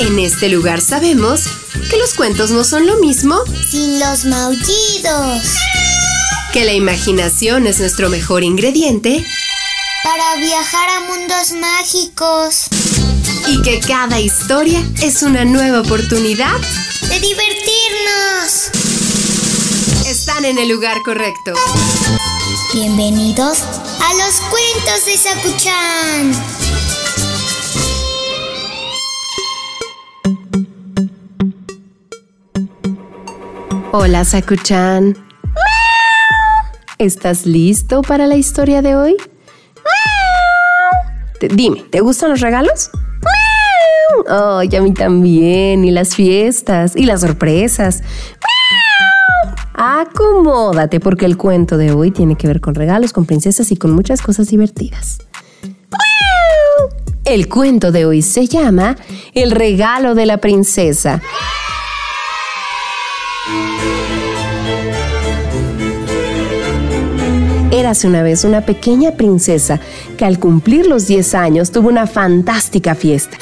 En este lugar sabemos que los cuentos no son lo mismo sin los maullidos. Que la imaginación es nuestro mejor ingrediente para viajar a mundos mágicos. Y que cada historia es una nueva oportunidad de divertirnos. Están en el lugar correcto. Bienvenidos a los cuentos de Sakuchan. Hola Sakuchan. ¿Estás listo para la historia de hoy? dime, ¿te gustan los regalos? Oh, y a mí también, y las fiestas, y las sorpresas. Acomódate porque el cuento de hoy tiene que ver con regalos, con princesas y con muchas cosas divertidas. El cuento de hoy se llama El regalo de la princesa. Érase una vez una pequeña princesa que al cumplir los 10 años tuvo una fantástica fiesta.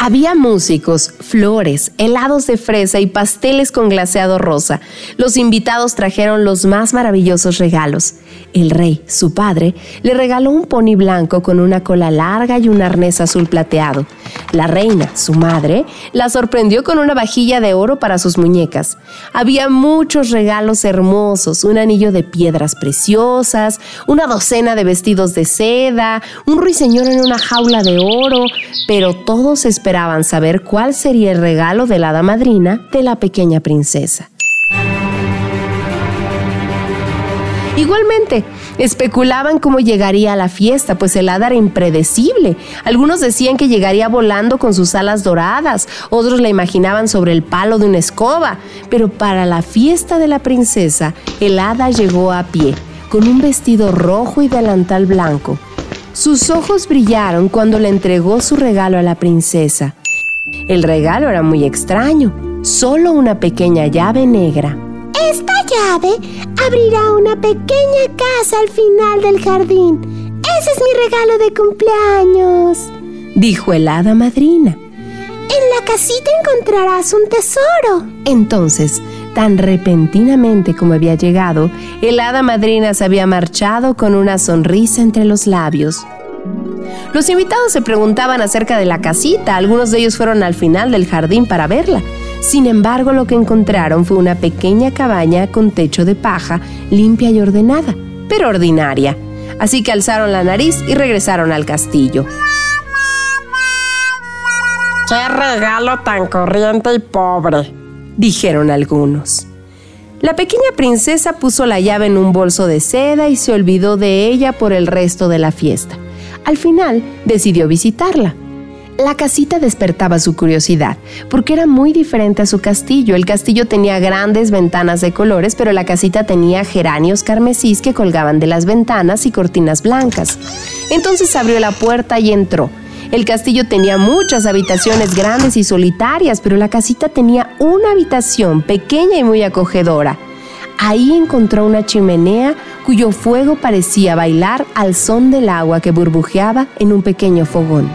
Había músicos, flores, helados de fresa y pasteles con glaseado rosa. Los invitados trajeron los más maravillosos regalos. El rey, su padre, le regaló un pony blanco con una cola larga y un arnés azul plateado. La reina, su madre, la sorprendió con una vajilla de oro para sus muñecas. Había muchos regalos hermosos, un anillo de piedras preciosas, una docena de vestidos de seda, un ruiseñor en una jaula de oro, pero todos esperaban esperaban saber cuál sería el regalo de la hada madrina de la pequeña princesa. Igualmente, especulaban cómo llegaría a la fiesta, pues el hada era impredecible. Algunos decían que llegaría volando con sus alas doradas, otros la imaginaban sobre el palo de una escoba, pero para la fiesta de la princesa, el hada llegó a pie, con un vestido rojo y delantal blanco. Sus ojos brillaron cuando le entregó su regalo a la princesa. El regalo era muy extraño, solo una pequeña llave negra. Esta llave abrirá una pequeña casa al final del jardín. Ese es mi regalo de cumpleaños, dijo el hada madrina. En la casita encontrarás un tesoro. Entonces, tan repentinamente como había llegado, el hada madrina se había marchado con una sonrisa entre los labios. Los invitados se preguntaban acerca de la casita, algunos de ellos fueron al final del jardín para verla. Sin embargo, lo que encontraron fue una pequeña cabaña con techo de paja, limpia y ordenada, pero ordinaria. Así que alzaron la nariz y regresaron al castillo. ¡Qué regalo tan corriente y pobre! Dijeron algunos. La pequeña princesa puso la llave en un bolso de seda y se olvidó de ella por el resto de la fiesta. Al final decidió visitarla. La casita despertaba su curiosidad, porque era muy diferente a su castillo. El castillo tenía grandes ventanas de colores, pero la casita tenía geranios carmesís que colgaban de las ventanas y cortinas blancas. Entonces abrió la puerta y entró. El castillo tenía muchas habitaciones grandes y solitarias, pero la casita tenía una habitación pequeña y muy acogedora. Ahí encontró una chimenea cuyo fuego parecía bailar al son del agua que burbujeaba en un pequeño fogón.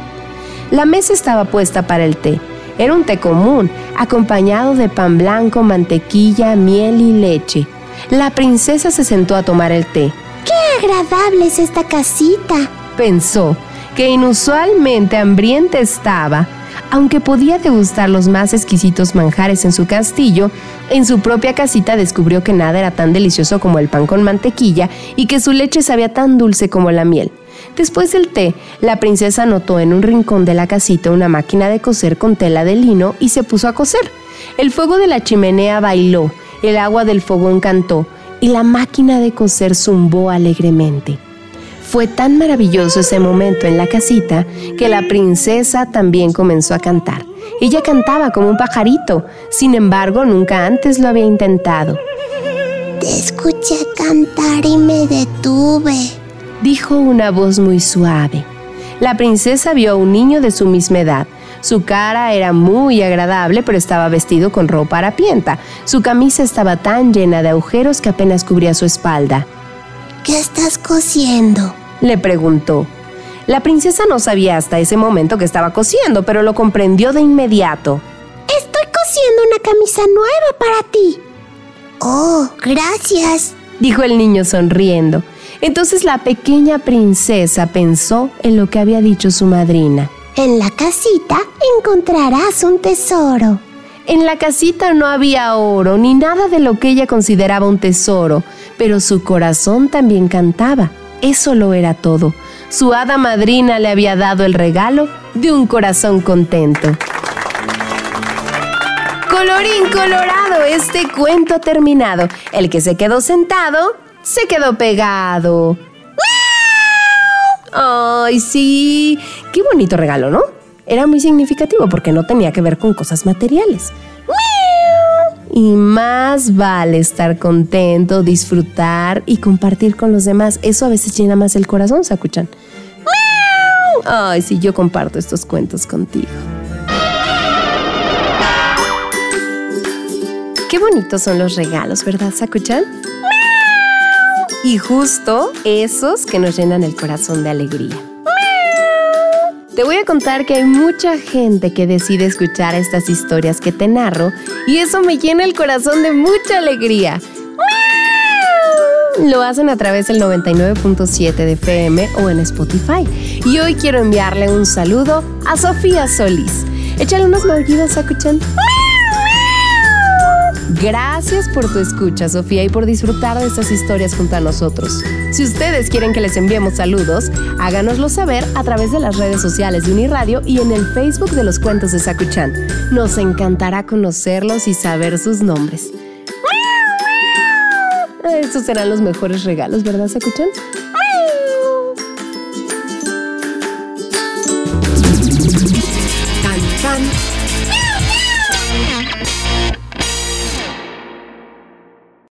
La mesa estaba puesta para el té. Era un té común, acompañado de pan blanco, mantequilla, miel y leche. La princesa se sentó a tomar el té. ¡Qué agradable es esta casita! pensó que inusualmente hambrienta estaba, aunque podía degustar los más exquisitos manjares en su castillo, en su propia casita descubrió que nada era tan delicioso como el pan con mantequilla y que su leche sabía tan dulce como la miel. Después del té, la princesa notó en un rincón de la casita una máquina de coser con tela de lino y se puso a coser. El fuego de la chimenea bailó, el agua del fogón cantó y la máquina de coser zumbó alegremente. Fue tan maravilloso ese momento en la casita que la princesa también comenzó a cantar. Ella cantaba como un pajarito, sin embargo nunca antes lo había intentado. Te escuché cantar y me detuve, dijo una voz muy suave. La princesa vio a un niño de su misma edad. Su cara era muy agradable, pero estaba vestido con ropa harapienta. Su camisa estaba tan llena de agujeros que apenas cubría su espalda. ¿Qué estás cosiendo? Le preguntó. La princesa no sabía hasta ese momento que estaba cosiendo, pero lo comprendió de inmediato. Estoy cosiendo una camisa nueva para ti. Oh, gracias, dijo el niño sonriendo. Entonces la pequeña princesa pensó en lo que había dicho su madrina. En la casita encontrarás un tesoro. En la casita no había oro ni nada de lo que ella consideraba un tesoro, pero su corazón también cantaba. Eso lo era todo. Su hada madrina le había dado el regalo de un corazón contento. Colorín colorado, este cuento terminado. El que se quedó sentado, se quedó pegado. ¡Ay, sí! Qué bonito regalo, ¿no? Era muy significativo porque no tenía que ver con cosas materiales. Y más vale estar contento, disfrutar y compartir con los demás. Eso a veces llena más el corazón, ¿sacuchan? Ay, sí, yo comparto estos cuentos contigo. Qué bonitos son los regalos, ¿verdad, Sakuchan? Y justo esos que nos llenan el corazón de alegría. Te voy a contar que hay mucha gente que decide escuchar estas historias que te narro y eso me llena el corazón de mucha alegría. Lo hacen a través del 99.7 de FM o en Spotify. Y hoy quiero enviarle un saludo a Sofía Solís. Échale unos maullidos, escuchan. Gracias por tu escucha, Sofía, y por disfrutar de estas historias junto a nosotros. Si ustedes quieren que les enviemos saludos, háganoslo saber a través de las redes sociales de Uniradio y en el Facebook de los Cuentos de Sacuchán. Nos encantará conocerlos y saber sus nombres. Estos serán los mejores regalos, ¿verdad, Sacuchán? Can, can.